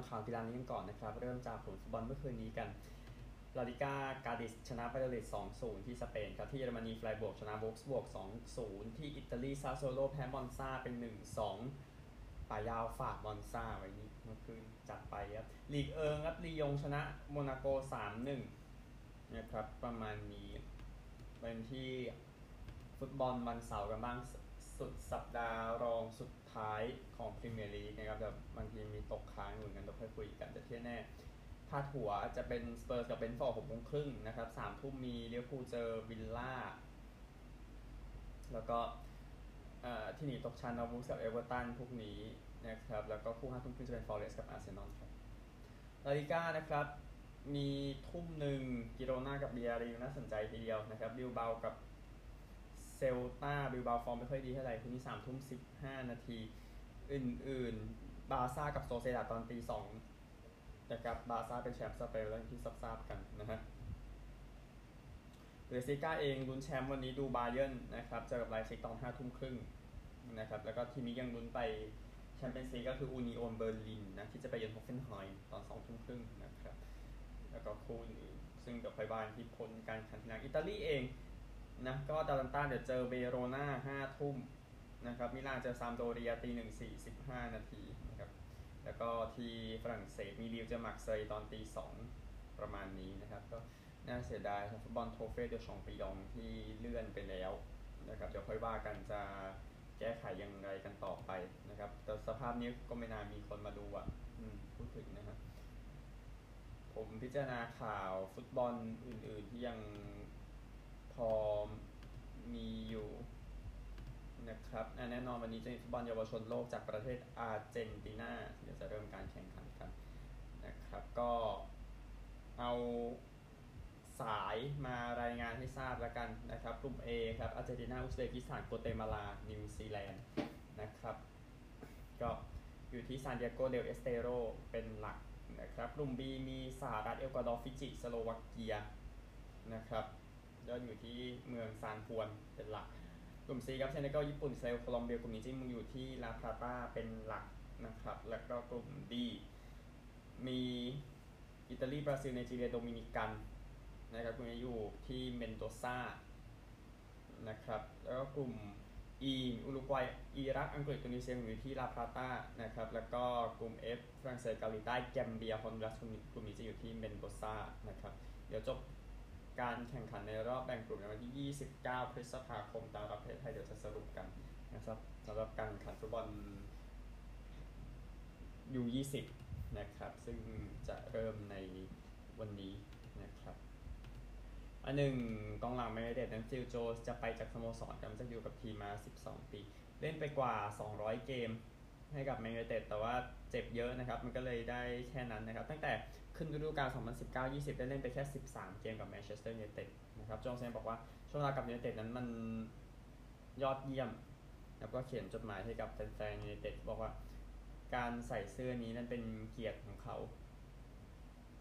อนข่าวกีฬานี้กันก่อนนะครับ เริ่มจากผลฟุตบอลเมื่อคืนนี้กันลาลิก้ากาดิสชนะบาเลต2-0 ที่สเปนครับ ที่เยอรมนีไฟบวกชนะบ็กส์บวก2-0 ที่อิตาลีซาโซโลแพ้มอนซาเป็น 1-2ป่ายาวฝากมอนซาไว้นี่เมื่อคืนจัดไปครับลีกเอิงครับลียงชนะโมนาโก 3-1 นะครับ ประมาณนี้ เป็นที่ฟุตบอลวันเสาร์กันบ้างสุดสัปดาห์รองสุด ท้ายของพรีเมียร์ลีกนะครับแต่บางทีมีตกค้างเหมือนกันต้องค่อยคุยกันแต่ที่แน่พาดหัวจะเป็นสเปอร์สกับเบรนท์ฟอร์ดหกโมงครึ่งนะครับสามทุ่มมีลิเวอร์พูลเจอวิลล่า แล้วก็ที่หนีตกชั้นวูล์ฟส์กับเอเวอร์ตันพวกนี้นะครับ แล้วก็คู่ห้าทุ่มครึ่งจะเป็นฟอเรสต์กับอาร์เซนอลครับลาลิก้านะครับ มีทุ่มหนึ่งกิโรนากับบียาร์เรอัลน่าสนใจทีเดียวนะครับบิลเบากับ เซลตาบิลเบาฟอร์มไม่ค่อยดีเท่าไหร่คู่นี้สามทุ่มสิบห้านาที อื่นๆ บาซ่ากับโซเซดาตอนตีสองนะครับบาซ่าเป็นแชมป์สเปนแล้วที่ทราบกันนะฮะบุนเดสลีกาเองลุ้นแชมป์วันนี้ดูบาเยิร์นนะครับเจอกับไลป์ซิกตอนห้าทุ่มครึ่งนะครับแล้วก็ทีนี้ยังลุ้นไปแชมเปี้ยนซีก็คืออูนิโอนเบอร์ลินนะที่จะไปเยือนฮอฟเฟนไฮม์ตอนสองทุ่มครึ่งนะครับแล้วก็คู่อื่นซึ่งกับไฟบานที่พ้นการแข่งขันอิตาลีเอง นะก็ดาลันต้าเดี๋ยวเจอเบโรนาห้าทุ่มนะครับมิลานเจอซามโดเรียตีหนึ่งสี่สิบห้านาทีนะครับแล้วก็ที่ฝรั่งเศสมีลิวเจอมักเซยตอนตีสองประมาณนี้นะครับ ก็น่าเสียดายฟุตบอลโทเฟ่เดชองปีดองที่เลื่อนไปแล้วนะครับเดี๋ยวค่อยว่ากันจะแก้ไขยังไงกันต่อไปนะครับ แต่สภาพนี้ก็ไม่นานมีคนมาดูอะพูดถึงนะครับ ผมพิจารณาข่าวฟุตบอลอื่น ๆ ที่ยัง พอมีอยู่นะครับแน่นอนวันนี้จะมีฟุตบอลเยาวชนโลกจากประเทศอาร์เจนตินาเดี๋ยวจะเริ่มการแข่งขันกันนะครับก็เอาสายมารายงานให้ทราบแล้วกันนะครับกลุ่ม A ครับอาร์เจนตินาอุซเบกิสถานกัวเตมาลา นิวซีแลนด์นะครับก็อยู่ที่ซานดิเอโกเดลเอสเตโรเป็นหลักนะครับกลุ่ม B มีสหรัฐเอกวาดอร์ฟิจิสโลวาเกียนะครับ ยอดอยู่ที่เมืองซานฮวนเป็นหลัก กลุ่ม C ครับเซเนกัลญี่ปุ่นอิสราเอลโคลอมเบียกลุ่มนี้จริงมึงอยู่ที่ลาพลาตาเป็นหลักนะครับ แล้วก็กลุ่ม D มีอิตาลีบราซิลไนจีเรียโดมินิกันนะครับกลุ่มนี้อยู่ที่เมนโดซานะครับ แล้วก็กลุ่ม E อุรุกวัยอิรัก อังกฤษตุนิเซียอยู่ที่ลาพาตานะครับ แล้วก็กลุ่ม F ฝรั่งเศสเกาหลีใต้แกมเบียฮอนดูรัสกลุ่มนี้จะอยู่ที่เมนโตซานะครับ เดี๋ยวจบ การแข่งขันในรอบแบ่งกลุ่มในวันที่ 29 พฤษภาคมตามประเภทไทยเดี๋ยวจะสรุปกันนะครับสำหรับการแข่งขันฟุตบอลยู20 นะครับ ซึ่งจะเริ่มในวันนี้นะครับอันหนึ่งกองหลังแมนยูไนเต็ดนั้นฟิลโจนส์จะไปจากสโมสรกำลังจะอยู่กับทีมมา 12 ปี เล่นไปกว่า 200 เกมให้กับแมนยูเต็ดแต่ว่าเจ็บเยอะนะครับ มันก็เลยได้แค่นั้นนะครับ ตั้งแต่ ขึ้นฤดูกาล 2019-20 ได้เล่นไปแค่ 13 เกมกับแมนเชสเตอร์ยูไนเต็ดนะครับโจนส์เนี่ยบอกว่าช่วงเวลากับยูไนเต็ดนั้นมันยอดเยี่ยม แล้วก็เขียนจดหมายให้กับแฟนๆยูไนเต็ดบอกว่าการใส่เสื้อนี้นั้นเป็นเกียรติของเขา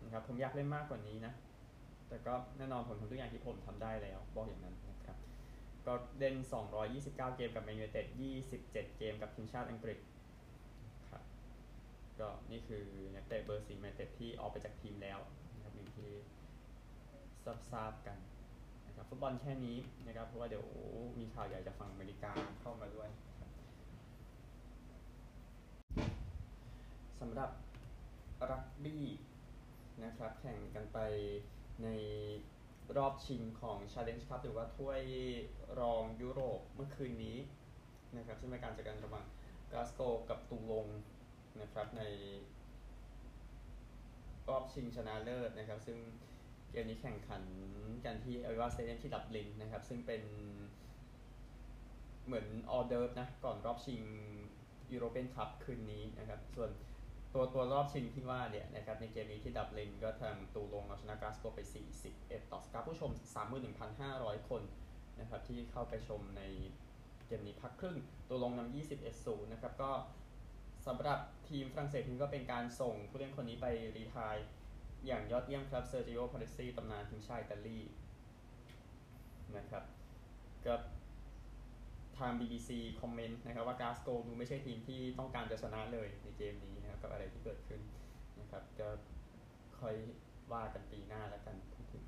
นะครับผมอยากเล่นมากกว่านี้นะ แต่ก็แน่นอนผมทำทุกอย่างที่ผมทำได้แล้ว บอกอย่างนั้นนะครับ ก็เล่น 229 เกมกับแมนยูไนเต็ด 27 เกมกับทีมชาติอังกฤษ ก็นี่คือนักเตะเบอร์สี่แมนเต็ดที่ออกไปจากทีมแล้วนะครับอย่างที่ทราบกันนะครับฟุตบอลแค่นี้นะครับเพราะว่าเดี๋ยวมีข่าวใหญ่จะฟังอเมริกาเข้ามาด้วยสำหรับรักบี้นะครับแข่งกันไปในรอบชิงของ Challenge Cup หรือว่าถ้วยรองยุโรปเมื่อคืนนี้นะครับซึ่งเป็นการจัดการระหว่างกาสโกกับตูลง นะครับในรอบชิงชนะเลิศนะครับ ซึ่งเกมนี้แข่งขันกันที่เอวิวาสเตเดียมที่ดับลินนะครับ ซึ่งเป็นเหมือนออเดิร์ฟนะ ก่อนรอบชิงยูโรเปียนคัพคืนนี้นะครับ ส่วนตัวตัวรอบชิงที่ว่าเนี่ยนะครับในเกมนี้ที่ดับลินก็ทางตูลงเอาชนะกลาสโกว์ไป 41 ต่อ9ผู้ชม 31,500 คนนะครับที่เข้าไปชมในเกมนี้พักครึ่งตูลงนำ21 0นะครับก็ สำหรับทีมฝรั่งเศสทีมก็เป็นการส่งผู้เล่นคนนี้ไป retire อย่างยอดเยี่ยมครับเซอร์จิโอพาริสเซตำนานทีมชาติอิตาลีนะครับกับทาง BBC คอมเมนต์นะครับว่ากาสโกดูไม่ใช่ทีมที่ต้องการจะชนะเลยในเกมนี้นะครับกับอะไรที่เกิดขึ้นนะครับก็ค่อยว่ากันปีหน้าแล้วกันพูดถึง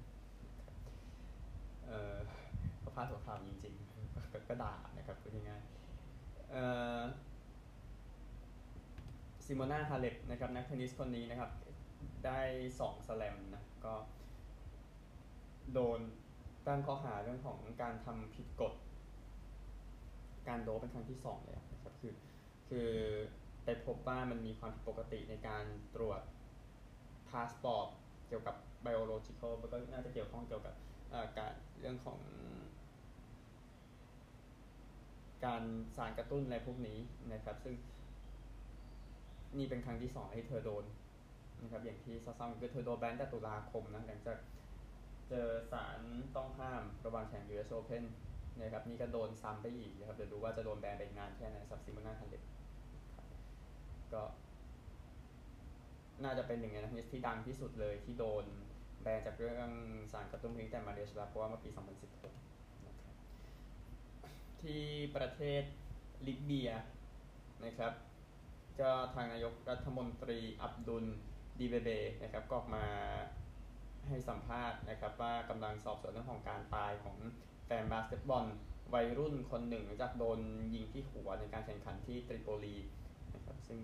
เออก็พลาดหัวข่าวจริงๆ ก็ด่านะครับพูดง่ายๆเออ ซิโมนาฮาเล็บนะครับนักเทนนิสคนนี้นะครับ ได้สองสแลมนะก็โดนตั้งข้อหาเรื่องของการทำผิดกฎ การโดเป็นครั้งที่สองแล้วนะครับคือคือไปพบว่ามันมีความผิดปกติในการตรวจพาสปอร์ตเกี่ยวกับ biological มันก็น่าจะเกี่ยวข้องเกี่ยวกับการเรื่องของ การสารกระตุ้นอะไรพวกนี้นะครับ ซึ่ง นี่เป็นครั้งที่สองที่เธอโดนนะครับอย่างที่ซ้ำๆคือเธอโดนแบนแต่ตุลาคมนะหลังจากเจอสารต้องห้ามระหว่างแข่ง US Open นะครับนี่ก็โดนซ้ำไปอีกนะครับเดี๋ยวดูว่าจะโดนแบนไปนานแค่ไหนสับซิมอน่าคันเด็กก็น่าจะเป็นหนึ่งในนักเทนนิสที่ดังที่สุดเลยที่โดนแบนจากเรื่องสารกระตุ้นพียงแต่มาเลเซียเพราะว่าเมื่อปี 2016นะครับที่ประเทศลิเบียนะครับ ก็ทางนายกรัฐมนตรีอับดุลดีเบเบนะครับก็ออกมาให้สัมภาษณ์นะครับว่ากำลังสอบสวนเรื่องของการตายของแฟนบาสเกตบอลวัยรุ่นคนหนึ่งจากโดนยิงที่หัวในการแข่งขันที่ตริโปลีนะครับซึ่ง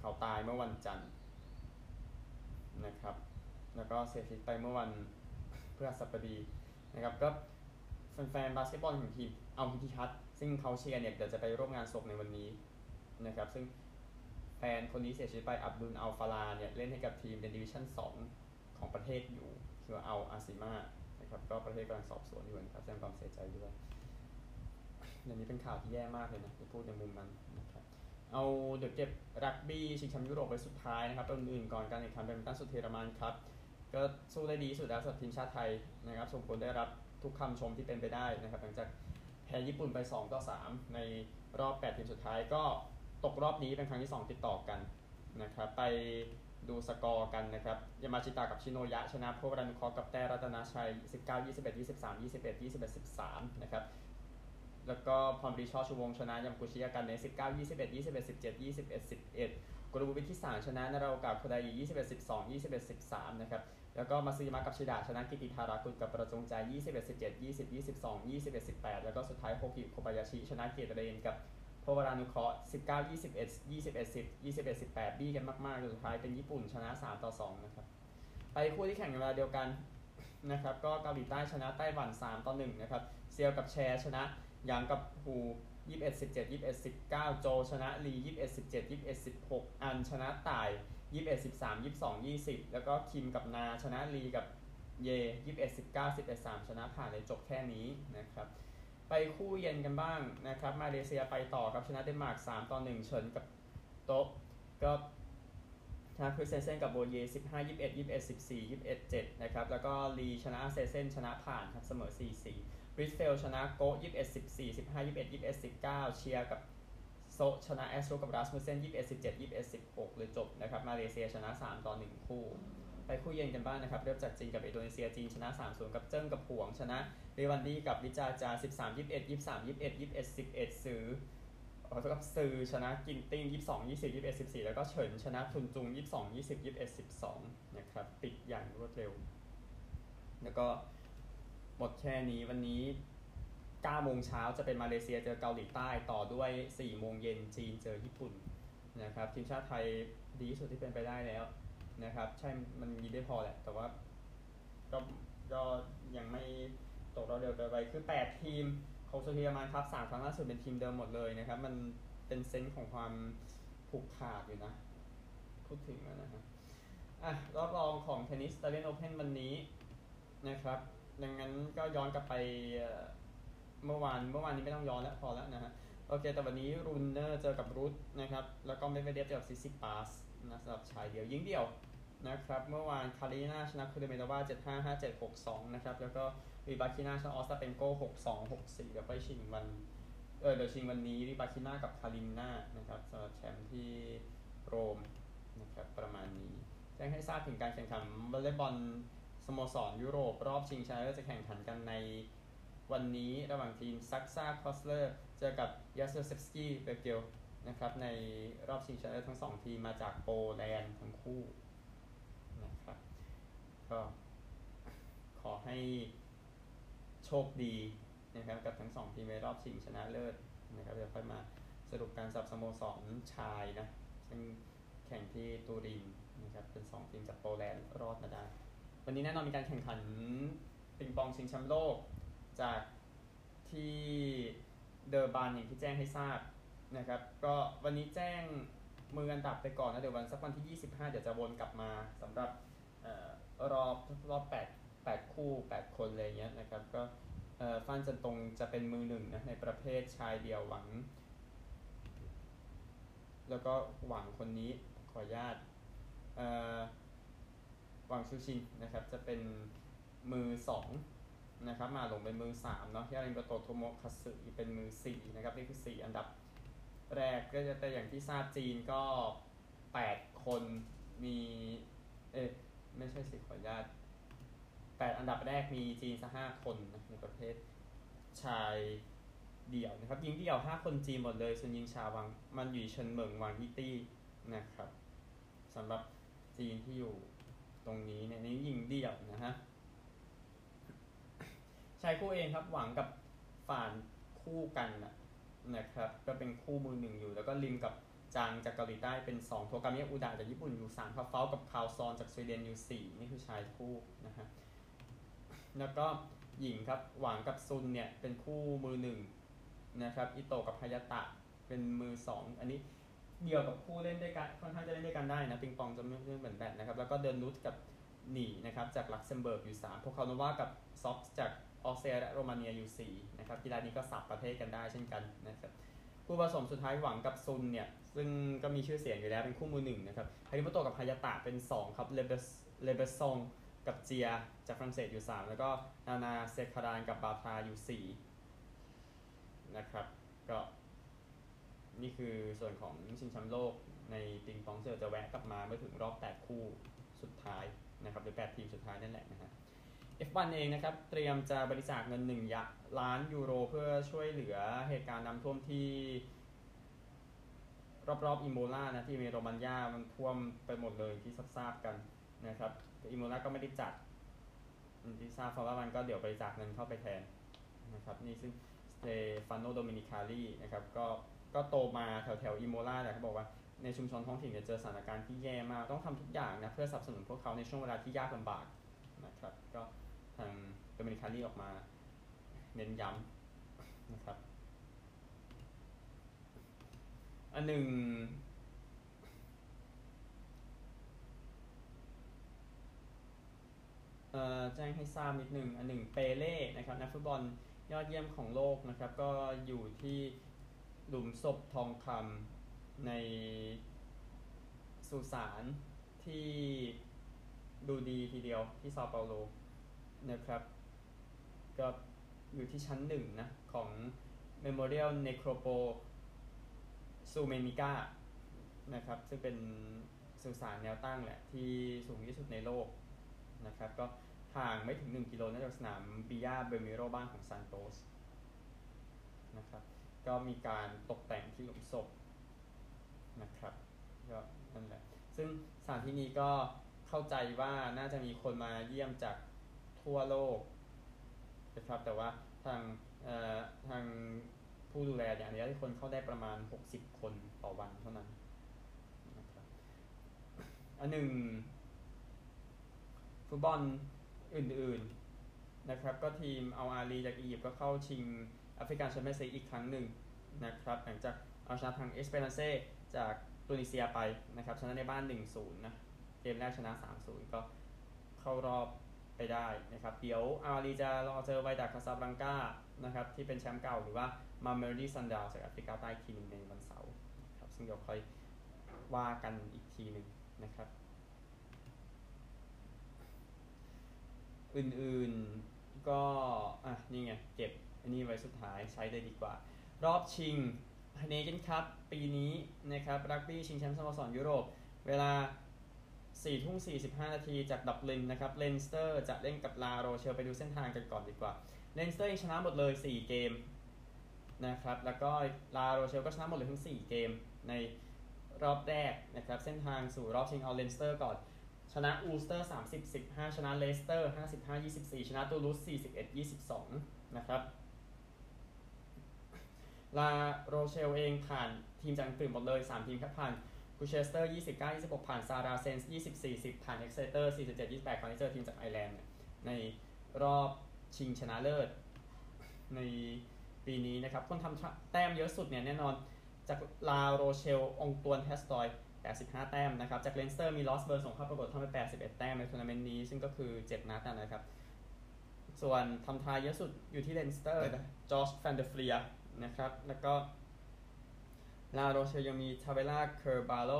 เขาตายเมื่อวันจันทร์นะครับแล้วก็เสียชีวิตไปเมื่อวันพฤหัสบดีนะครับก็แฟนบาสเกตบอลของทีมเอาพิธีทัศซึ่งเขาเชียร์เนี่ยเดี๋ยวจะไปร่วมงานศพในวันนี้นะครับซึ่ง นคนนี้เสียชีวิตไปอับดุลอัลฟาลาเนี่ยเล่นให้กับทีมในดิวิชั่น 2 ของประเทศอยู่คือเอัลอาซิมานะครับก็ประเทศกำลังสอบสวนอยู่นะครับแสดงความเสียใจด้วยอันนี้เป็นข่าวที่แย่มากเลยนะที่พูดในมุมนั้นนะครับเอาเดี๋ยวเก็บรักบี้ชิงแชมป์ยุโรปไปสุดท้ายนะครับเป็นอื่นก่อนการแข่งขันเป็นตันสุดเทรมานครับก็สู้ได้ดีสุดแล้วสำหรับทีมชาติไทยนะครับสมควรได้รับทุกคำชมที่เป็นไปได้นะครับหลังจากแพ้ญี่ปุ่นไป 2 ต่อ 3 ในรอบ 8 ทีมสุดท้ายก็ ตกรอบนี้เป็นครั้งที่ 2 ติดต่อกันนะครับไปดูสกอร์กันนะครับยามาชิตากับชิโนยะ ชนะพวกรันคอกับแต่รัตนาชัย 19 21 23 21 21 13นะครับแล้วก็พรบรีชอชูวงชนะยามกุชิยากันใน 19 21 21 17 21 11กรุวิทิสารชนะนาราโอกาโคดาย21 12 21 13นะครับแล้วก็มาซีมากับชิดาชนะกิติธารากุลกับประจงใจ 21 17 20 22 21 18 แล้วก็สุดท้ายโคกิโคบายาชิชนะเกียรติเรนกับ พวารานุเคราะห์19 21 21 10 21 18 บี้กันมากๆสุดท้ายเป็นญี่ปุ่นชนะ 3 ต่อ 2 นะครับ ไปคู่ที่แข่งในเวลาเดียวกันนะครับ ก็เกาหลีใต้ชนะไต้หวัน 3 ต่อ 1 นะครับ เซียวกับแชร์ชนะหยางกับฮู21 17 21 19 โจชนะลี21 17 21 16 อันชนะต่าย 21 13 22 20 แล้วก็คิมกับนาชนะลีกับเย 21 19 11 3 ชนะผ่านเลยจบแค่นี้นะครับ ไปคู่เย็นกันบ้างนะครับ มาเลเซียไปต่อครับชนะเดนมาร์ก3ต่อ1เฉินกับโต๊ะก็ชนะคริสเซนเซนกับโบเย่15 21 21 14 21 7นะครับ แล้วก็ลีชนะเซเซนชนะผ่านครับเสมอ 4 4บริสเฟลชนะโก21 14 15 21 21 19 เชียร์กับโซชนะแอสทรุปกับรัสมุเซน21 17 21 16เลยจบนะครับ มาเลเซียชนะ 3 ต่อ 1 คู่ ไปคู่เย็นกันบ้างนะครับ เริ่มจากจีนกับอินโดนีเซียจีนชนะ 3-0 กับเจิ้งกับผวงชนะเรวันดี้กับวิจายา 13 21 23 21 21 11ซื้อเท่ากับซือชนะกินติ้ง 22 20 21 14 แล้วก็เฉินชนะทุนจุง 22 20 21 12 นะครับปิดอย่างรวดเร็ว แล้วก็หมดแค่นี้วันนี้9โมงเช้าจะเป็นมาเลเซียเจอเกาหลีใต้ต่อด้วย 4 โมงเย็นจีนเจอญี่ปุ่นนะครับทีมชาติไทยดีที่สุดที่เป็นไปได้แล้ว นะครับ ใช่มันมีได้พอแหละ แต่ว่าก็ก็ยังไม่ตกเราเร็วไปคือ 8 ทีมของซูเดียร์มานคัพสามครั้งล่าสุดเป็นทีมเดิมหมดเลยนะครับ มันเป็น sense ของความผูกขาดอยู่นะ พูดถึงนะฮะอะรอบรองของเทนนิสอิตาเลียนโอเพนวันนี้นะครับ ดังนั้นก็ย้อนกลับไปเมื่อวานเมื่อวานนี้ไม่ต้องย้อนแล้วพอแล้วนะฮะโอเค แต่วันนี้รุนเนอร์เจอกับรูดนะครับ แล้วก็ไม่ไปเดียบเจอกับซิซิปาส นะสำหรับชายเดียวยิงเดียวนะครับเมื่อวานคาลินิน่าชนะคูเดอร์เมโตวา7 5 5 7 6 2นะครับแล้วก็รีบาคิน่าชนะออสตาเปนโก้6 2 6 4เดี๋ยวไปชิงวันเออเดี๋ยวชิงวันนี้รีบาคิน่ากับคาลินิน่านะครับสำหรับแชมป์ที่โรมนะครับประมาณนี้แจ้งให้ทราบถึงการแข่งขันวอลเลย์บอลสโมสรยุโรป รอบชิงชนะเลิศจะแข่งขันกันในวันนี้ระหว่างทีมซักซ่าคอสเลอร์เจอกับยาสเซมสกี้เวเกล นะครับในรอบชิงชนะเลิศทั้งสองทีมมาจากโปแลนด์ทั้งคู่นะครับก็ขอให้โชคดีนะครับกับทั้งสองทีมในรอบชิงชนะเลิศนะครับเดี๋ยวค่อยมาสรุปการสับสโมสรชายนะซึ่งแข่งที่ตูรินนะครับเป็น 2 ทีมจากโปแลนด์รอดมาได้ วันนี้แน่นอนมีการแข่งขันปิงปองชิงแชมป์โลกจากที่เดอร์บานอย่างที่แจ้งให้ทราบ นะครับ ก็วันนี้แจ้งมืออันดับไปก่อนนะ เดี๋ยววันสักวันที่ 25 เดี๋ยวจะวนกลับมาสำหรับออรอบรอบ8 8 คู่ 8 คนเลยเงี้ยนะครับ ก็ฟานจันตรงจะเป็นมือหนึ่งนะในประเภทชายเดียวหวัง แล้วก็หวังคนนี้ขออนุญาตหวังชูชินนะครับ จะเป็นมือ2นะครับ มาลงเป็นมือ3เนาะที่อารินโกโตโทโมคัสึเป็นมือ4นะครับ นี่คือ4อันดับ แรกก็จะแต่อย่างที่ทราบจีนก็ 8 คนมี เอ๊ะไม่ใช่สิขออนุญาต8อันดับแรกมีจีนสักห้าคนนะในประเภทชายเดี่ยวนะครับยิงเดี่ยว5คนจีนหมดเลย ส่วนยิงชาวังมันอยู่เชินเหมิงวังฮิตี้นะครับสำหรับจีนที่อยู่ตรงนี้เนี่ยนี้ยิงเดี่ยวนะฮะชายคู่เองครับหวังกับฝ่านคู่กันนะ นะครับก็เป็นคู่มือหนึ่งอยู่ แล้วก็ลิมกับจางจากเกาหลีใต้เป็น 2 โทกามิอุดาจากญี่ปุ่นอยู่3คาเฟลกับคาวซอนจากสวีเดนอยู่4นี่คือชายคู่นะฮะแล้วก็หญิงครับหวังกับซุนเนี่ยเป็นคู่มือหนึ่งนะครับอิโตกับฮายาตะเป็นมือ 2 อันนี้เดี่ยวกับคู่เล่นด้วยกันค่อนข้างจะเล่นด้วยกันได้นะปิงปองจะไม่เหมือนแบบนะครับแล้วก็เดอนุตกับหนีนะครับจากลักเซมเบิร์กอยู่3โพลคาโนวากับซ็อกส์จาก ออสเตรียและโรมาเนียอยู่4นะครับกีฬานี้ก็สลับประเภทกันได้เช่นกันนะครับคู่ผสมสุดท้ายหวังกับซุนเนี่ยซึ่งก็มีชื่อเสียงอยู่แล้วเป็นคู่มือหนึ่งนะครับฮาริโมโตกับฮายาตะเป็น 2 ครับเลเบสเลเบซองกับเจียจากฝรั่งเศสอยู่ 3 แล้วก็นานาเซคารานกับบาทาอยู่4นะครับก็นี่คือส่วนของชิงแชมป์โลกในปิงปองเจอจะแวะกลับมาเมื่อถึงรอบ 8 คู่สุดท้ายนะครับหรือ 8 ทีมสุดท้ายนั่นแหละนะฮะ F1 เองนะครับเตรียมจะบริจาคเงิน1ล้านยูโร เพื่อช่วยเหลือเหตุการณ์น้ำท่วมที่รอบๆอิโมลานะที่เอมิเลียโรมัญญามันท่วมไปหมดเลยที่ทราบกันนะครับอิโมลาก็ไม่ได้จัดที่ทราบเพราะว่ามันก็เดี๋ยวบริจาคเงินเข้าไปแทนนะครับนี่ซึ่งสเตฟานโนโดมินิคาลีนะครับก็ก็โตมาแถวแถวอิโมลาแหละเขาบอกว่าในชุมชนท้องถิ่นเนี่ยเจอสถานการณ์ที่แย่มากต้องทำทุกอย่างนะเพื่อสนับสนุนพวกเขาในช่วงเวลาที่ยากลำบากนะครับก็ ทางโดมินิคาลีออกมา เน้นย้ำนะครับ อันหนึ่งแจ้งให้ทราบนิดหนึ่งอันหนึ่งเปเล่นะครับนักฟุตบอลยอดเยี่ยมของโลกนะครับ ก็อยู่ที่หลุมศพทองคำในสุสานที่ดูดีทีเดียวที่ซาเปาโล นะครับ ก็อยู่ที่ชั้นหนึ่งนะ ของ Memorial Necropo s u m e n i c a นะครับ ซึ่งเป็นสุสานแนวตั้งแหละ ที่สูงที่สุดในโลกนะครับ ก็ห่างไม่ถึง 1 กิโลจากสนามบิยาเบอร์มิโรบ้านของซานโตสนะครับ ก็มีการตกแต่งที่หลุมศพนะครับก็นั่นแหละ ซึ่งสถานที่นี้ก็เข้าใจว่าน่าจะมีคนมาเยี่ยมจาก ทั่วโลกนะครับแต่ว่าทางทางผู้ดูแลอย่างนี้ที่คนเข้าได้ประมาณ 60 คนต่อวันเท่านั้นนะครับอันหนึ่งฟุตบอลอื่นๆนะครับก็ทีมอัลอาห์ลีจากอียิปต์ก็เข้าชิงแอฟริกันแชมเปี้ยนส์อีกครั้งหนึ่งนะครับหลังจากเอาชนะทางเอสเปรันเซจากตุนิเซียไปนะครับชนะในบ้าน 1-0 นะ เกมแรกชนะ 3-0 ก็เข้ารอบ ไปได้นะครับเดี๋ยวอาห์ลีจะรอเจอวีดัดคาซาบลังกานะครับที่เป็นแชมป์เก่าหรือว่ามาเมโลดี้ซันดาวน์สจากแอฟริกาใต้ทีนึงในวันเสาร์ครับซึ่งเดี๋ยวค่อยว่ากันอีกทีหนึ่งนะครับ อื่นๆก็อะนี่ไงเก็บอันนี้ไว้สุดท้ายใช้เลยดีกว่า รอบชิงไฮเนเก้นคัพปีนี้นะครับรักบี้ชิงแชมป์สโมสรยุโรป เวลา 4ทุ่ม45นาทีจากดับลินนะครับเลนสเตอร์จะเล่นกับลาโรเชลไปดูเส้นทางกันก่อนดีกว่าเลนสเตอร์เองชนะหมดเลย 4 เกมนะครับแล้วก็ลาโรเชลก็ชนะหมดเลยทั้ง 4 เกมในรอบแรกนะครับเส้นทางสู่รอบชิงเอาเลนสเตอร์ก่อนชนะอัลสเตอร์30 15 ชนะเลสเตอร์55 24 ชนะตูลูส41 22 นะครับลาโรเชลเองผ่านทีมจากอังกฤษหมดเลย 3 ทีมครับผ่าน กูเชสเตอร์ 29 26 ผ่านซาราเซนส์20 40ผ่านเอ็กเซเตอร์ 47 28คราวนี้เจอทีมจากไอร์แลนด์ในรอบชิงชนะเลิศ ในปีนี้นะครับ คนทำแต้มเยอะสุดเนี่ยแน่นอนจากลาโรเชล อองตวนอัสตอย 85 แต้มนะครับ จากเลนสเตอร์มีรอสเบิร์นส่งเข้าประกวดทำไป 81 แต้มในทัวร์นาเมนต์นี้ ซึ่งก็คือ 7 นัดนะครับ ส่วนทำ try เยอะสุดอยู่ที่เลนสเตอร์จอชแวนเดอร์ฟลีย์นะครับ แล้วก็ ลาโรเชลยังมีทาเวร่าเคอร์บาร์โลว์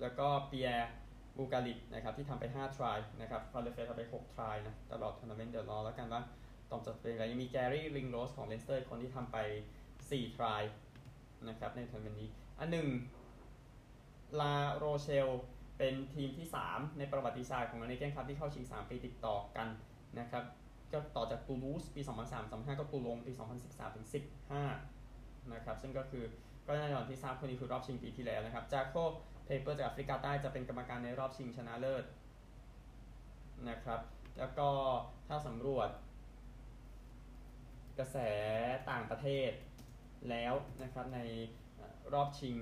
แล้วก็ปิแอร์บูร์การิตนะครับที่ทำไป 5 try นะครับฟาเลเฟทำไป 6 try นะตลอดทัวร์นาเมนต์เดี๋ยวรอแล้วกันว่าตอมจะเป็นอะไรยังมีแกรี่ริงโรสของเลนสเตอร์คนที่ทำไป 4 try นะครับในทัวร์นาเมนต์นี้ อันหนึ่งลาโรเชลเป็นทีมที่ 3 ในประวัติศาสตร์ของไฮเนเก้นคัพที่เข้าชิง 3 ปีติดต่อกันนะครับก็ต่อจากตูลูสปี 2003 2005 ก็ตูลงปี 2013 ถึง 15 นะครับ ซึ่งก็คือ ก็แน่นอนที่ทราบคนนี้คือรอบชิงปีที่แล้วนะครับจาโคเพย์เปอร์จากแอฟริกาใต้จะเป็นกรรมการในรอบชิงชนะเลิศนะครับ แล้วก็ถ้าสำรวจ กระแสต่างประเทศแล้วนะครับในรอบชิง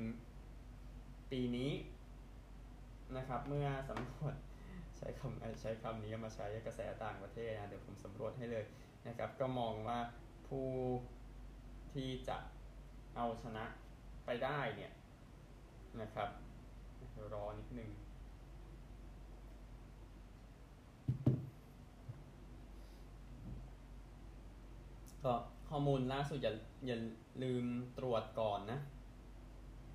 ปีนี้นะครับเมื่อสำรวจใช้คำใช้คำนี้มาใช้กระแสต่างประเทศนะเดี๋ยวผมสำรวจให้เลยนะครับ ก็มองว่าผู้ที่จะเอาชนะ ไปได้เนี่ยนะครับ รอนิดนึงก็ข้อมูลล่าสุดอย่าอย่าลืมตรวจก่อนนะ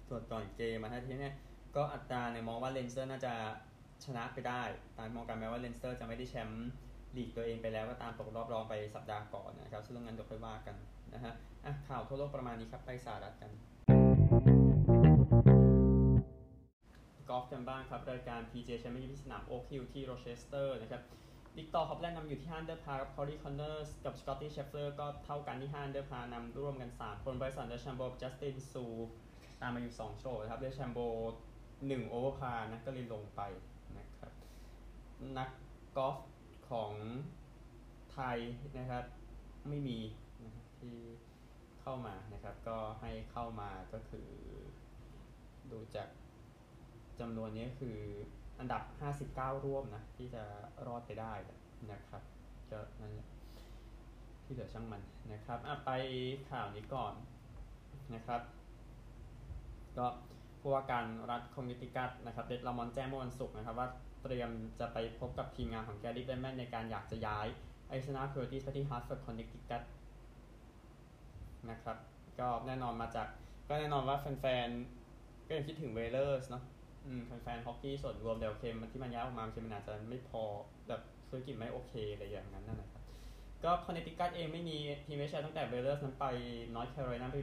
ตรวจก่อนเกมมาถ้าทีนี้ก็อัตราเนี่ยมองว่าเลนสเตอร์น่าจะชนะไปได้ ตามมองกันแม้ว่าเลนสเตอร์จะไม่ได้แชมป์ลีกตัวเองไปแล้วก็ตามตกรอบรองไปสัปดาห์ก่อนนะครับซึ่งงั้นเดี๋ยวค่อยว่ากันนะฮะอะข่าวทั่วโลกประมาณนี้ครับไปสหรัฐกัน กอล์ฟกันบ้างครับ รายการ PGA แชมเปี้ยนชิพที่สนามโอ๊คฮิลที่โรเชสเตอร์นะครับวิกตอร์ฮอปแลนด์นำอยู่ที่5อันเดอร์พาร์กับคอรีคอนเนอร์สกับสกอตตี้เชฟเฟอร์ก็เท่ากันที่5อันเดอร์พาร์นำร่วมกัน 3 คนไบรสันเดอร์แชมโบจัสตินซูห์ตามมาอยู่ 2 ช็อตนะครับเดอร์แชมโบ1โอเวอร์พาร์นะก็เลยลงไปนะครับนักกอล์ฟของไทยนะครับไม่มีนะครับที่เข้ามานะครับ ก็ให้เข้ามาก็คือดูจาก จำนวนนี้คืออันดับ 59 ร่วมนะ ที่จะรอดไปได้นะครับก็นั่นแหละที่เหลือช่างมันนะครับอไปข่าวนี้ก่อนนะครับ ก็ผู้ว่าการรัฐคอนเนติคัตนะครับเน็ดลามอนต์แจ้งเมื่อวันศุกร์นะครับว่าเตรียมจะไปพบกับทีมงานของแกรี่เบ็ตต์แมนในการอยากจะย้ายแอริโซนาไคโยตีส์ไปที่ฮาร์ตฟอร์ดคอนเนคติคัตนะครับ ก็แน่นอนมาจากก็แน่นอนว่าแฟนๆก็ยังคิดถึงเวเลอร์สเนาะ แฟนๆฮอกกี้ส่วนรวมเดลเคมที่มันย้ายออกมาคือมันอาจจะไม่พอแบบธุรกิจไม่โอเคอะไรอย่างนั้นนะครับก็คอนเนติคัตเองไม่มีทีม NHL ตั้งแต่เวเลอร์สนั้นไปนอร์ทแคโรไลนาปี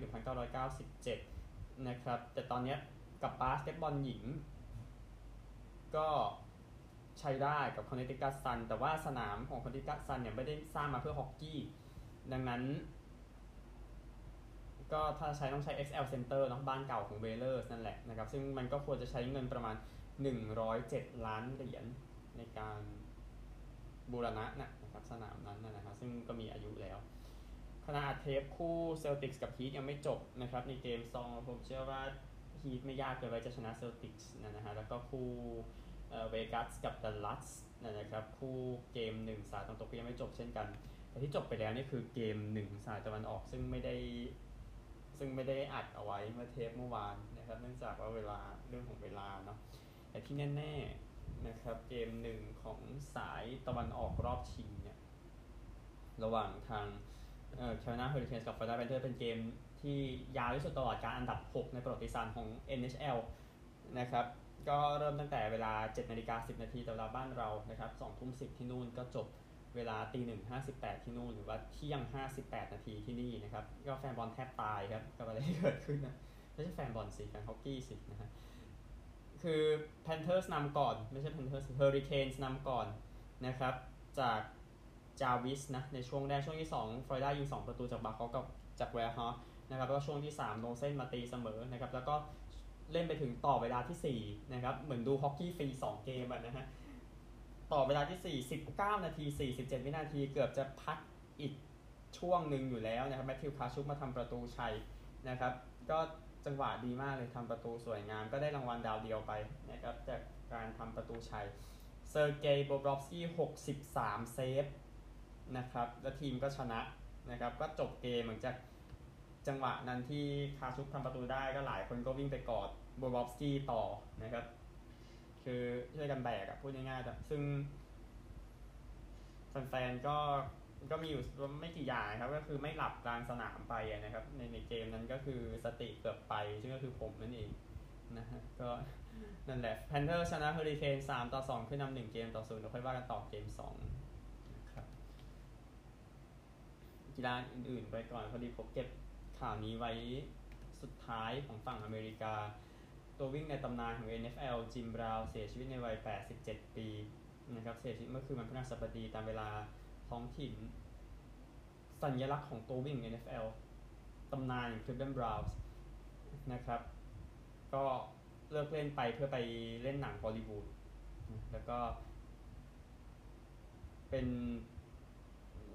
1997 นะครับ แต่ตอนนี้กับบาสเกตบอลหญิง ก็ใช้ได้กับคอนเนติคัตซัน แต่ว่าสนามของคอนเนติคัตซันเนี่ยไม่ได้สร้างมาเพื่อฮอกกี้ ดังนั้น ก็ถ้าใช้ต้องใช้ XL Center เนาะบ้านเก่าของเวเลอร์สนั่นแหละนะครับ ซึ่งมันก็ควรจะใช้เงินประมาณ 107 ล้านเหรียญในการบูรณะนะครับสนามนั้นนะครับ ซึ่งก็มีอายุแล้วขณะอัดเทปคู่เซลติกส์กับฮีทยังไม่จบนะครับ ในเกมสองผมเชื่อว่าฮีทไม่ยากเกินไปจะชนะเซลติกส์นะฮะแล้วก็คู่เวกัสกับดัลลัสนะครับคู่เกมหนึ่งสายตะวันตกก็ยังไม่จบเช่นกัน แต่ที่จบไปแล้วนี่คือเกมหนึ่งสายตะวันออกซึ่งไม่ได้ ซึ่งไม่ได้อัดเอาไว้เมื่อเทปเมื่อวานนะครับ เนื่องจากว่าเวลาเรื่องของเวลาเนาะแต่ที่แน่ๆนะครับ เกมหนึ่งของสายตะวันออกรอบชิงเนี่ย ระหว่างทางแคโรไลนาเฮอริเคนส์กับฟลอริดาแพนเทอร์สเป็นเกมที่ยาวที่สุดตลอดกาลอันดับ 6 ในประวัติศาสตร์ของ NHL นะครับก็เริ่มตั้งแต่เวลา7นาฬิกา10 นาทีตามเวลาบ้านเรานะครับ2ทุ่ม10 ที่นู่นก็จบ เวลาตีหนึ่งห้าสิบแปดที่นู่นหรือว่าเที่ยงห้าสิบแปดนาทีที่นี่นะครับก็แฟนบอลแทบตายครับกับอะไรที่เกิดขึ้นนะไม่ใช่แฟนบอลสิแฟนฮอกกี้สินะฮะคือแพนเทอร์สนำก่อนไม่ใช่แพนเทอร์สเฮอริเคนส์นำก่อนนะครับจากจาวิสนะในช่วงแรกช่วงที่2ฟลอริดายิง2 ประตูจากบาร์คอฟกับจากแวร์ฮอนะครับแล้วก็ช่วงที่3โนเซนมาตีเสมอนะครับแล้วก็เล่นไปถึงต่อเวลาที่ 4 นะครับ เหมือนดูฮอกกี้ฟรี 2 เกมนะฮะ ต่อเวลาที่ 4 19 นาที 47 วินาที เกือบจะพักอีกช่วงหนึ่งอยู่แล้วนะครับแมทธิวคาชุกมาทำประตูชัยนะครับ ก็จังหวะดีมากเลยทำประตูสวยงาม ก็ได้รางวัลดาวเดียวไปนะครับจากการทำประตูชัยเซอร์เกย์โบบรอฟสกี้63 เซฟนะครับ แล้วทีมก็ชนะนะครับ ก็จบเกมหลังจากจังหวะนั้นที่คาชุกทำประตูได้ก็หลายคนก็วิ่งไปกอดโบบรอฟสกี้ต่อนะครับ คือช่วยกันแบกอะพูดง่ายๆแต่ซึ่งแฟนๆก็ก็มีอยู่ไม่กี่อย่างครับ ก็คือไม่หลับกลางสนามไปนะครับ ในในเกมนั้นก็คือสติเกือบไป ซึ่งก็คือผมนั่นเองนะฮะก็นั่นแหละแพนเทอร์ชนะเฮอริเคนสามต่อสองขึ้นนำหนึ่งเกมต่อศูนย์แล้วค่อยว่ากันต่อเกมสองนะครับกีฬาอื่นๆไปก่อนพอดีผมเก็บข่าวนี้ไว้สุดท้ายของฝั่งอเมริกา ตัววิ่งในตำนานของ NFL จิมบราวเสียชีวิตในวัย 87 ปีนะครับเสียชีวิตเมื่อคืนวันพฤหัสบดีตามเวลาท้องถิ่น สัญลักษณ์ของตัววิ่ง NFL ตำนานคลิฟแลนบราวน์นะครับ ก็เลิกเล่นไปเพื่อไปเล่นหนังฮอลลีวูดแล้วก็เป็น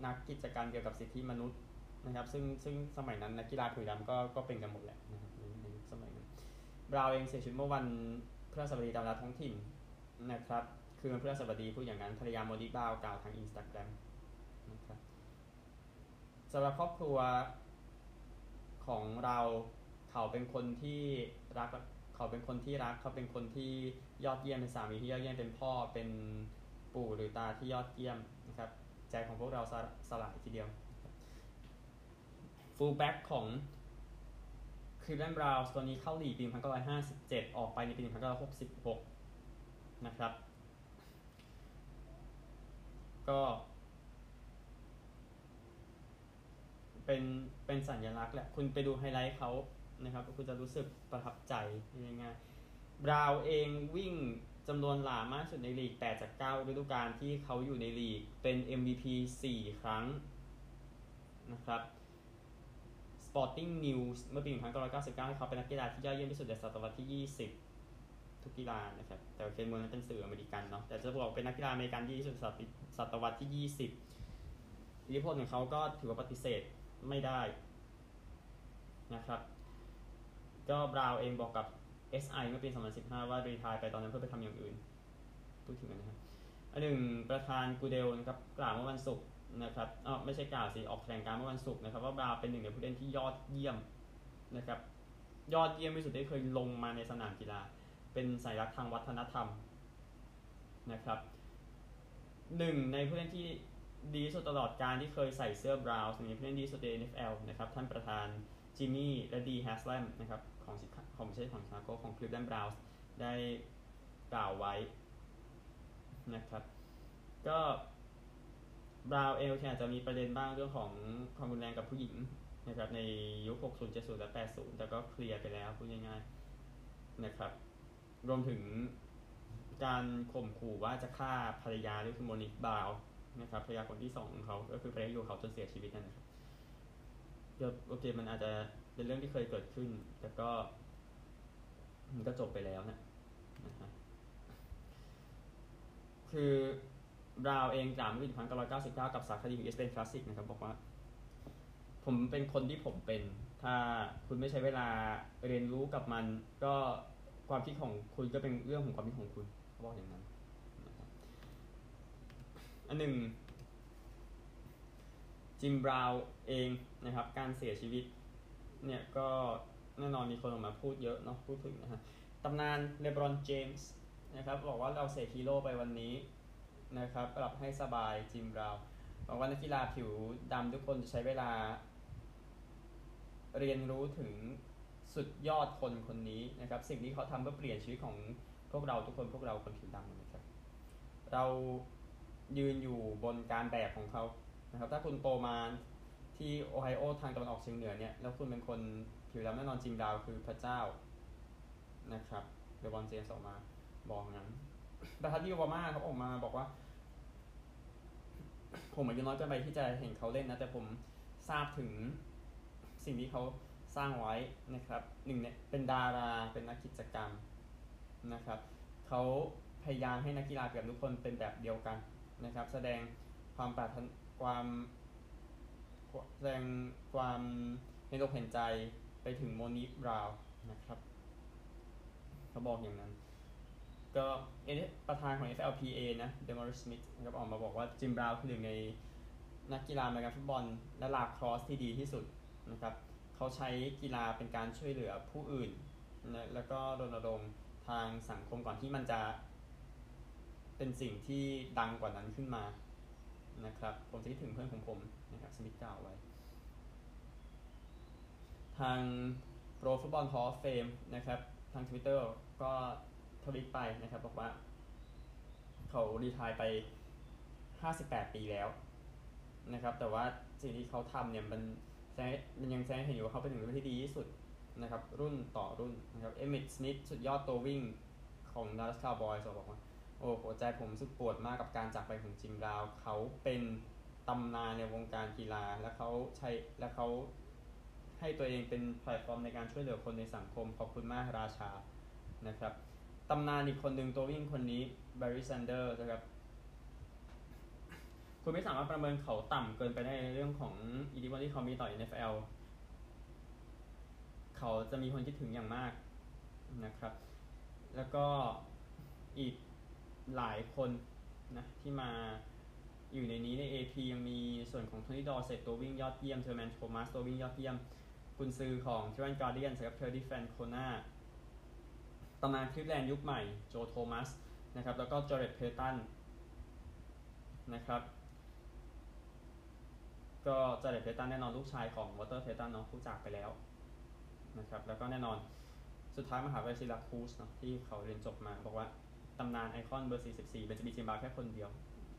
นักกิจการเกี่ยวกับสิทธิมนุษย์นะครับ ซึ่งซึ่งสมัยนั้นนักกีฬาผิวดำก็ก็เป็นกันหมดแหละนะครับในในยุคสมัยนั้น บราเองเสียชีวิตเมื่อวันพฤหัสบดีตามเวลาท้องถิ่นนะครับ คือวันพฤหัสบดีพูดอย่างนั้นภรรยาโมดิบาวกล่าวทางอินสตาแกรมนะครับสำหรับครอบครัวของเราเขาเป็นคนที่รักเขาเป็นคนที่รักเขาเป็นคนที่ยอดเยี่ยมเป็นสามีที่ยอดเยี่ยมเป็นพ่อเป็นปู่หรือตาที่ยอดเยี่ยมนะครับใจของพวกเราสละสลายทีเดียวฟูลแบ็กของ คลิฟแลนด์บราวน์ตัวนี้เข้าลีกปี 1957 ออกไปในปี 1966 นะครับ ก็ เป็นเป็นสัญลักษณ์แหละ คุณไปดูไฮไลท์เขานะครับ คุณจะรู้สึกประทับใจง่ายๆบราวน์เองวิ่งจำนวนหลามากสุดในลีก 8 จาก 9 ฤดูกาลที่เขาอยู่ในลีก เป็น MVP 4 ครั้งนะครับ Sporting News เมื่อปี 1999 ให้เขาเป็นนักกีฬาที่ยอดเยี่ยมที่สุดในศตวรรษที่ 20 ทุกกีฬานะครับ แต่เคนมวนนั้นเป็นสื่ออเมริกันเนาะ แต่จะบอกเป็นนักกีฬาอเมริกันที่ดีที่สุดศตวรรษที่ 20 อิทธิพลของเขาก็ถือว่าปฏิเสธไม่ได้นะครับ ก็บราวเองบอกกับ SI เมื่อปี 2015 ว่ารีทายไปตอนนั้นเพื่อไปทำอย่างอื่น พูดถึงนะครับอันหนึ่งประธานกูเดลนะครับกล่าวเมื่อวันศุกร์ นะครับอ๋อไม่ใช่กล่าวสิออกแถลงการเมื่อวันศุกร์นะครับว่าบราเป็นหนึ่งในผู้เล่นที่ยอดเยี่ยมนะครับยอดเยี่ยมที่สุดที่เคยลงมาในสนามกีฬา เป็นสัญลักษณ์ทางวัฒนธรรมนะครับหนึ่งในผู้เล่นที่ดีสุดตลอดการที่เคยใส่เสื้อบราวน์มีผู้เล่นดีที่สุดใน NFL นะครับท่านประธานจิมมี่และดีแฮสแลมนะครับของของไม่ใช่ของชาโกของคลิฟแลนด์บราวน์ได้กล่าวไว้นะครับก็ บราวเอลอาจจะมีประเด็นบ้างเรื่องของความรุนแรงกับผู้หญิงนะครับในยุค 60 70 และ 80 แต่ก็เคลียร์ไปแล้วพูดง่ายๆนะครับ รวมถึงการข่มขู่ว่าจะฆ่าภรรยาด้วยคือโมนิกบาวนะครับภรรยาคนที่สองของเขาก็คือภรรยาอยู่เขาจนเสียชีวิตนั่นนะครับโอเคมันอาจจะเป็นเรื่องที่เคยเกิดขึ้น แต่ก็ มันก็จบไปแล้วนะนะฮะคือ ราวเองกล่าวเมื่อปี1999กับสาคดีของ ESPN Classic นะครับบอกว่า ผมเป็นคนที่ผมเป็น ถ้าคุณไม่ใช้เวลาเรียนรู้กับมัน ก็ความคิดของคุณก็เป็นเรื่องของความคิดของคุณเขาบอกอย่างนั้นอันหนึ่งจิมบราวเองนะครับ การเสียชีวิต เนี่ยก็แน่นอนมีคนออกมาพูดเยอะเนาะพูดถึงนะฮะตำนานเลบรอนเจมส์นะครับ บอกว่าเราเสียฮีโร่ไปวันนี้ นะครับปรับให้สบายจิมบราวบอกว่านักกีฬาผิวดำทุกคนจะใช้เวลา เรียนรู้ถึงสุดยอดคนคนนี้นะครับ สิ่งที่เขาทำเพื่อเปลี่ยนชีวิตของพวกเราทุกคนพวกเราคนผิวดำนะครับ เรายืนอยู่บนการแบกของเขานะครับ ถ้าคุณโตมาที่โอไฮโอทางตะวันออกเฉียงเหนือเนี่ยแล้วคุณเป็นคนผิวดำแน่นอนจิมดาวคือพระเจ้านะครับเดวอนเจมส์ออกมาบอกงั้น ประธานที่โอบามาเขาออกมาบอกว่า ผมอายุน้อยเกินไปที่จะเห็นเขาเล่นนะ แต่ผมทราบถึงสิ่งที่เขาสร้างไว้นะครับหนึ่งเนี่ยเป็นดาราเป็นนักกิจกรรมนะครับเขาพยายามให้นักกีฬาเกือบทุกคนเป็นแบบเดียวกันนะครับ แสดงความปรารถนาความแสดงความเห็นอกเห็นใจไปถึงโมนิคบราวน์นะครับเขาบอกอย่างนั้น ก็ประธานของ NFLPA นะเดมอริสมิธนะครับออกมาบอกว่าจิมบราวคือหนึ่งในนักกีฬาอเมริกันฟุตบอลและลาครอสที่ดีที่สุดนะครับเขาใช้กีฬาเป็นการช่วยเหลือผู้อื่นนะแล้วก็รณรงค์ทางสังคมก่อนที่มันจะเป็นสิ่งที่ดังกว่านั้นขึ้นมานะครับผมจะคิดถึงเพื่อนของผมนะครับสมิธกล่าวไว้ ทาง Pro Football Hall of Fame นะครับทาง Twitter ก็ ทวิตไปนะครับ บอกว่าเขารีทายไป 58 ปีแล้วนะครับ แต่ว่าสิ่งที่เขาทำเนี่ยมันมันยังแสดงเห็นอยู่ว่าเขาเป็นหนึ่งในที่ดีที่สุดนะครับ รุ่นต่อรุ่นนะครับเอมิทสมิธสุดยอดตัววิ่งของดัลลัสคาวบอยส์บอกว่า โอ้หัวใจผมสุดปวดมากกับการจากไปของจิมบราวน์ เขาเป็นตำนานในวงการกีฬา และเขาใช้และเขาให้ตัวเองเป็นแพลตฟอร์มในการช่วยเหลือคนในสังคม ขอบคุณมากราชานะครับ ตำนานอีกคนหนึ่งตัววิ่งคนนี้แบริซันเดอร์นะครับ คุณไม่สามารถประเมินเขาต่ำเกินไปได้ในเรื่องของอิทธิพลที่เขามีต่อ NFL เขาจะมีคนคิดถึงอย่างมากนะครับ แล้วก็อีกหลายคนนะที่มาอยู่ในนี้ใน AP ยังมีส่วนของโทนี่ดอเซตตัววิ่งยอดเยี่ยมเทอร์แมนโทมัสตัววิ่งยอดเยี่ยมกุนซือของเทเรนการ์เดียนกับเทอร์รี่ฟรานโคนา ตำนานคลีฟแลนด์ยุคใหม่โจโทมัสนะครับแล้วก็จอร์เรตเพตันนะครับก็จอร์เรตเพตันแน่นอนลูกชายของวอเตอร์เพตันน้องผู้จากไปแล้วนะครับแล้วก็แน่นอนสุดท้ายมหาวิทยาลัยซิลาคูสเนาะที่เขาเรียนจบมาบอกว่าตำนานไอคอนเบอร์ 44เป็นจะมีจิมบาแค่คนเดียว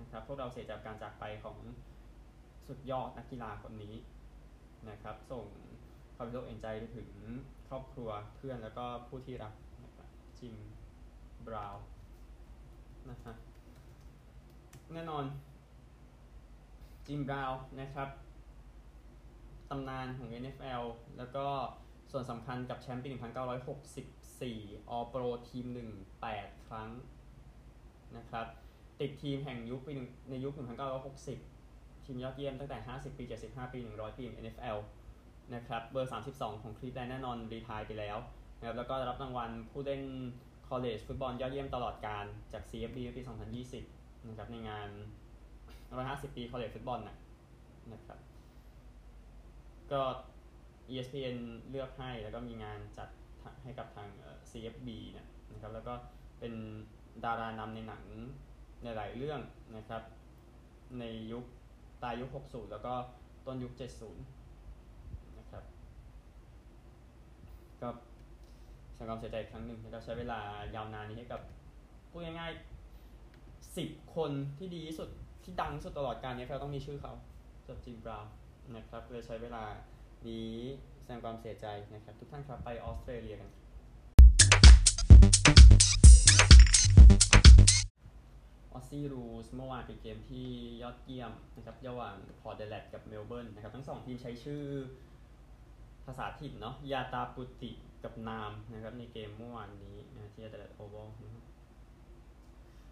นะครับพวกเราเสียใจการจากไปของสุดยอดนักกีฬาคนนี้นะครับส่งความรู้เอ็นใจไปถึงครอบครัวเพื่อนแล้วก็ผู้ที่รัก จิมบราวน์นะฮะแน่นอน จิมบราวน์นะครับตำนานของ NFL แล้วก็ส่วนสำคัญกับแชมป์ปี 1964 All Pro ทีม 1 8 ครั้งนะครับ ติดทีมแห่งยุคปีในยุค 1960 ทีมยอดเยี่ยมตั้งแต่ 50 ปี 75 ปี 100 ปี NFL นะครับ เบอร์ 32 ของคลีฟแลนด์แน่นอน retire ไปแล้ว นะครับแล้วก็รับรางวัลผู้เล่น college football ยอดเยี่ยมตลอดกาลจาก CFB ปี 2020 นะครับในงาน 150 ปีคอลเลจฟุตบอลนะครับ ก็ ESPN เลือกให้แล้วก็มีงานจัดให้กับทาง CFB เนี่ยนะครับแล้วก็เป็นดารานำในหนังในหลายเรื่องนะครับ ในยุคตายยุค 60 แล้วก็ต้นยุค 70 นะครับก็ แสดงความเสียใจครั้งหนึ่งแล้วก็ใช้เวลายาวนานนี้ให้กับพูดง่ายๆ10คนที่ดีที่สุดที่ดังสุดตลอดกาลนี้เราต้องมีชื่อเขาจบจิมบราวนะครับเลยใช้เวลานี้แสดงความเสียใจนะครับ ทุกท่านครับไปออสเตรเลียกัน Aussie Rules เมื่อวานเป็นเกมที่ยอดเยี่ยมนะครับระหว่างพอร์ตเดลดกับเมลเบิร์นนะครับ ทั้งสองทีมใช้ชื่อภาษาถิ่นเนาะยาตาปุติ กับนามนะครับในเกมเมื่อวานนี้นะที่เดลด Oval นะครับ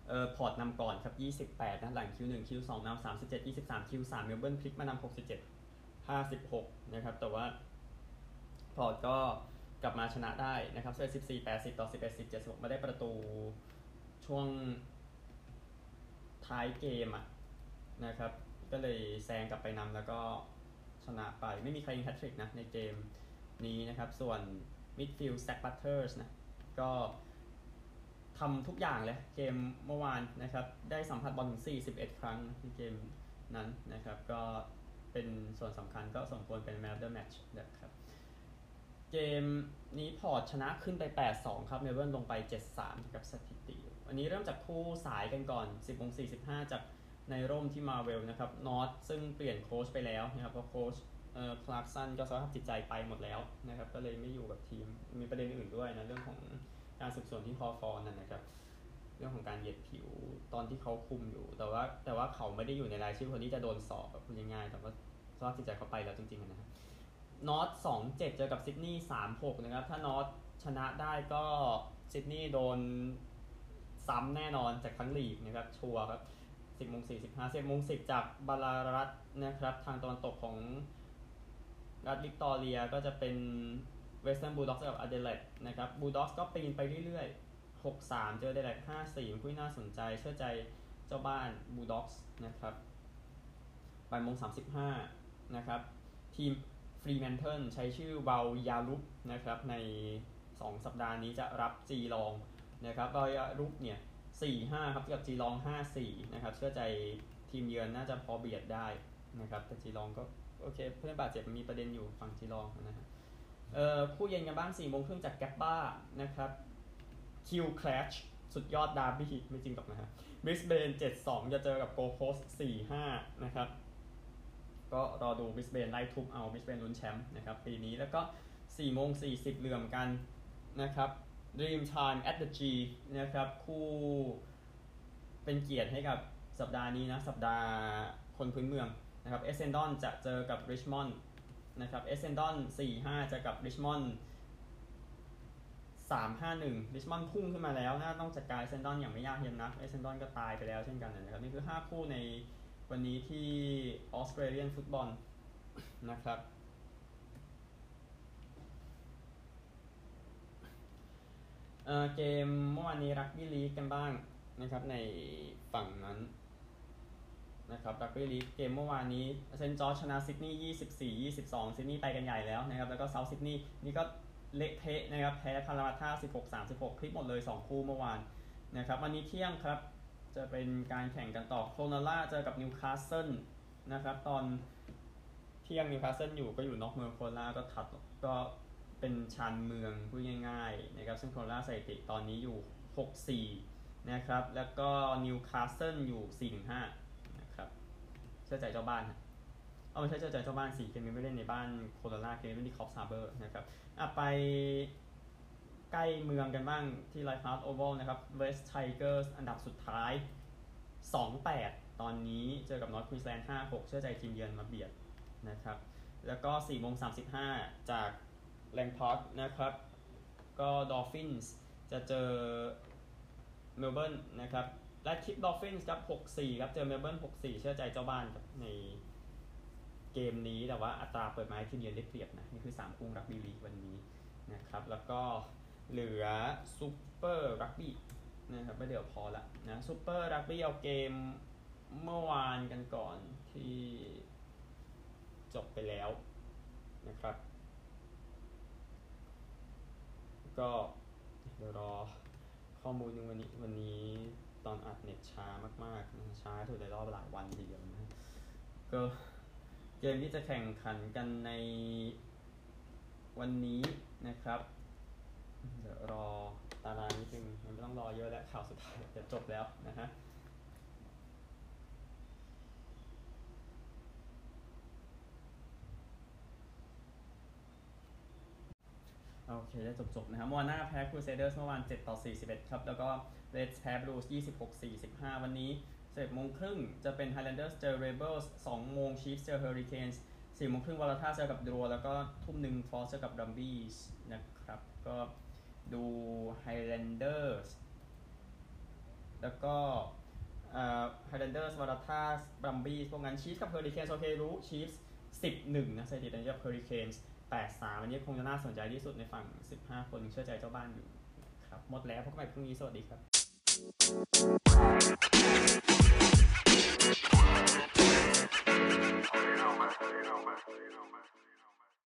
เอ่อพอร์ตนำก่อนครับ 28 นะหลัง Q1 Q2 นำ37 23 Q3 เมลเบิร์นพลิกมานำ67 56 นะครับ แต่ว่าพอร์ตก็กลับมาชนะได้นะครับ14 80 ต่อ 11 17 16มาได้ประตูช่วงท้ายเกมอะนะครับ ก็เลยแซงกลับไปนำแล้วก็ชนะไป ไม่มีใครยิงแฮตทริกนะในเกมนี้นะครับ ส่วน มิดฟิลด์แซกบัตเตอร์สนะก็ทำทุกอย่างเลยเกมเมื่อวานนะครับ ได้สัมผัสบอลถึง 41 ครั้งในเกมนั้นนะครับ ก็เป็นส่วนสำคัญก็สมควรเป็น Man of the Match นะครับ เกมนี้พอร์ตชนะขึ้นไป 8-2 ครับเมลเบิร์นลงไป 7-3 กับสถิติ วันนี้เริ่มจากคู่สายกันก่อน 10โมง45 จากในร่มที่มาเวลนะครับนอตซึ่งเปลี่ยนโค้ชไปแล้วนะครับเพราะโค้ช คลาร์กสันก็สภาพจิตใจไปหมดแล้วนะครับก็เลยไม่อยู่กับทีมมีประเด็นอื่นด้วยนะเรื่องของการสืบสวนที่ฮอว์ธอร์นนะครับเรื่องของการเหยียดผิวตอนที่เขาคุมอยู่ แต่ว่าแต่ว่าเขาไม่ได้อยู่ในรายชื่อคนที่จะโดนสอบแบบพูดง่ายๆแต่ว่าสภาพจิตใจเขาไปแล้วจริงๆนะครับนอตสองเจ็ดเจอกับซิดนีย์สามหกนะครับ ถ้านอตชนะได้ก็ซิดนีย์โดนซ้ำแน่นอนจากทั้งลีกนะครับชัวร์ครับ10โมง45 10โมง10จากบาลารัตนะครับ ทางตะวันตกของ รัฐวิกตอเรียก็จะเป็นเวสเทิร์นบูลด็อกส์กับอเดเลดนะครับบูลด็อกส์ก็ปีนไปเรื่อยๆ 6-3 เจอเดเลด5-4คุยน่าสนใจเชื่อใจเจ้าบ้านบูลด็อกส์นะครับบ่ายโมง35 นะครับ ทีมฟรีแมนเทิลใช้ชื่อวาวยาลุปนะครับ ใน 2 สัปดาห์นี้จะรับจีลองนะครับวาวยาลุปเนี่ย4-5 ครับกับจีลอง 5-4 นะครับ เชื่อใจทีมเยือนน่าจะพอเบียดได้นะครับ แต่จีลองก็ โอเค เพื่อนบาดเจ็บมีประเด็นอยู่ฝั่งจีลองนะฮะเอ่อคู่เย็นกันบ้าง4โมงครึ่งจากแกปบ้านะครับ Q Clash สุดยอดดาร์บี้ไม่จริงหรอกนะฮะบริสเบน7-2จะเจอกับโกลด์โคสต์4-5นะครับก็รอดูบริสเบนไล่ทุบเอาบริสเบนลุ้นแชมป์นะครับปีนี้แล้วก็4โมง40 เหลื่อมกันนะครับ Dream Time at the G นะครับคู่เป็นเกียรติให้กับสัปดาห์นี้นะ สัปดาห์คนพื้นเมือง นะครับเอเซนดอนจะเจอกับริชมอนด์นะครับเอเซนดอน4-5 จะกับริชมอนด์3-5-1ริชมอนด์พุ่งขึ้นมาแล้วน่าต้องจัดการเอเซนดอนอย่างไม่ยากเย็นนะเอเซนดอนก็ตายไปแล้วเช่นกันนะครับนี่คือ 5 คู่ในวันนี้ที่ออสเตรเลียนฟุตบอลนะครับเออเกมเมื่อวานนี้รักบี้ลีกกันบ้างนะครับในฝั่งนั้น นะครับรักบี้ลีกเกมเมื่อวานนี้เซนต์จอร์ชนะซิดนีย์ 24 22 ซิดนีย์ไปกันใหญ่แล้วนะครับ แล้วก็เซาท์ซิดนีย์นี่ก็เละเทะนะครับ แพ้พารามาธา16 36 พลิกหมดเลย 2 คู่เมื่อวานนะครับ วันนี้เที่ยงครับ จะเป็นการแข่งกันต่อโครนัลล่าเจอกับนิวคาสเซิลนะครับ ตอนเที่ยงนิวคาสเซิลอยู่ก็อยู่นอกเมืองโครนัลล่าก็ถัดก็เป็นชานเมืองพูดง่ายๆนะครับ ซึ่งโครนัลล่าสถิติตอนนี้อยู่ 6-4นะครับ แล้วก็นิวคาสเซิลอยู่ 4-5นะครับ เชื่อใจเจ้าบ้านเอาไม่ใช่เชื่อใจเจ้าบ้านสี่เกมนี้ไม่เล่นในบ้านโครนัลล่าเกมนี้เล่นที่คอฟส์ฮาร์เบอร์นะครับอะไปใกล้เมืองกันบ้างที่ไลค์ฮาร์ดโอวัลนะครับเวสต์ไทเกอร์สอันดับสุดท้าย 2-8 ตอนนี้เจอกับนอร์ทควีนสแลนด์5-6 เชื่อใจทีมเยือนมาเบียดนะครับแล้วก็4โมง35 จากแลงพาร์คนะครับ ก็ดอลฟินส์จะเจอเมลเบิร์นนะครับ และคิปดอลฟินส์ครับ 6-4 ครับ เจอเมลเบิร์น6-4 เชื่อใจเจ้าบ้านครับในเกมนี้แต่ว่าอัตราเปิดไม้ทีมเยือนได้เปรียบนะ นี่คือ 3 คู่รักบี้ลีกวันนี้นะครับ แล้วก็เหลือซูเปอร์รักบี้นะครับไม่เดี๋ยวพอละนะซูเปอร์รักบี้เอาเกมเมื่อวานกันก่อนที่จบไปแล้วนะครับ ก็เดี๋ยวรอข้อมูลหนึ่งวันนี้วันนี้ ตอนอัดเน็ตช้ามากๆนะช้าสุดในรอบหลายวันทีเดียวนะก็เกมที่จะแข่งขันกันในวันนี้นะครับ เดี๋ยวรอตารางนิดนึงมันไม่ต้องรอเยอะแล้วข่าวสุดท้ายจะจบแล้วนะฮะ โอเคได้จบๆนะครับมอวาน่าแพ้ครูเซเดอร์สเมื่อวาน 7 ต่อ 41 ครับ แล้วก็เรดส์แพ้บลูส26 45 วันนี้11โมงครึ่งจะเป็น Highlanders เจอ Rebels 2โมง Chiefs เจอ Hurricanes 4โมงครึ่งวอลท่าเจอกับดัวแล้วก็ทุ่มหนึ่งฟอสเจอกับดัมบี้นะครับ ก็ดู Highlanders แล้วก็เอ่อ Highlanders วอลท่าดัมบี้พวกนั้น Chiefs กับ Hurricanes โอเครู้ Chiefs 11นะสถิติตอริเคนส์ แปดสามอันนี้คงจะน่าสนใจที่สุดในฝั่งสิบห้าคนเชื่อใจเจ้าบ้านอยู่ครับ หมดแล้วพบกันใหม่พรุ่งนี้ สวัสดีครับ